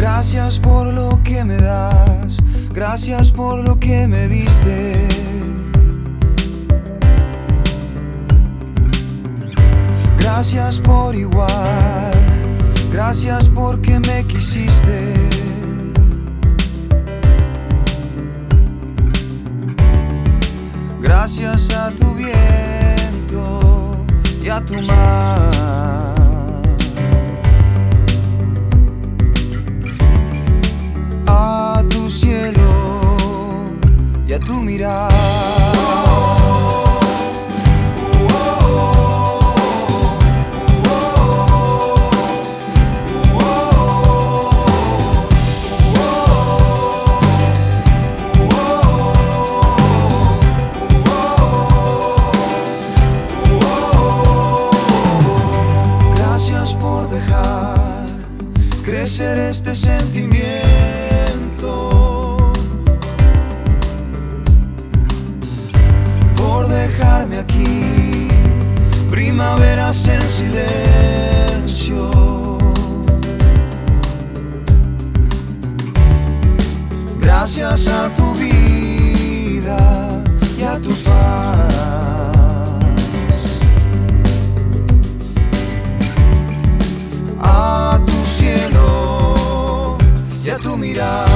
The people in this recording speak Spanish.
Gracias por lo que me das, gracias por lo que me diste. Gracias por igual, gracias porque me quisiste. Gracias a tu viento y a tu mar. Por dejar crecer este sentimiento. gracias a tu vida y a tu paz. A tu cielo y a tu mirada.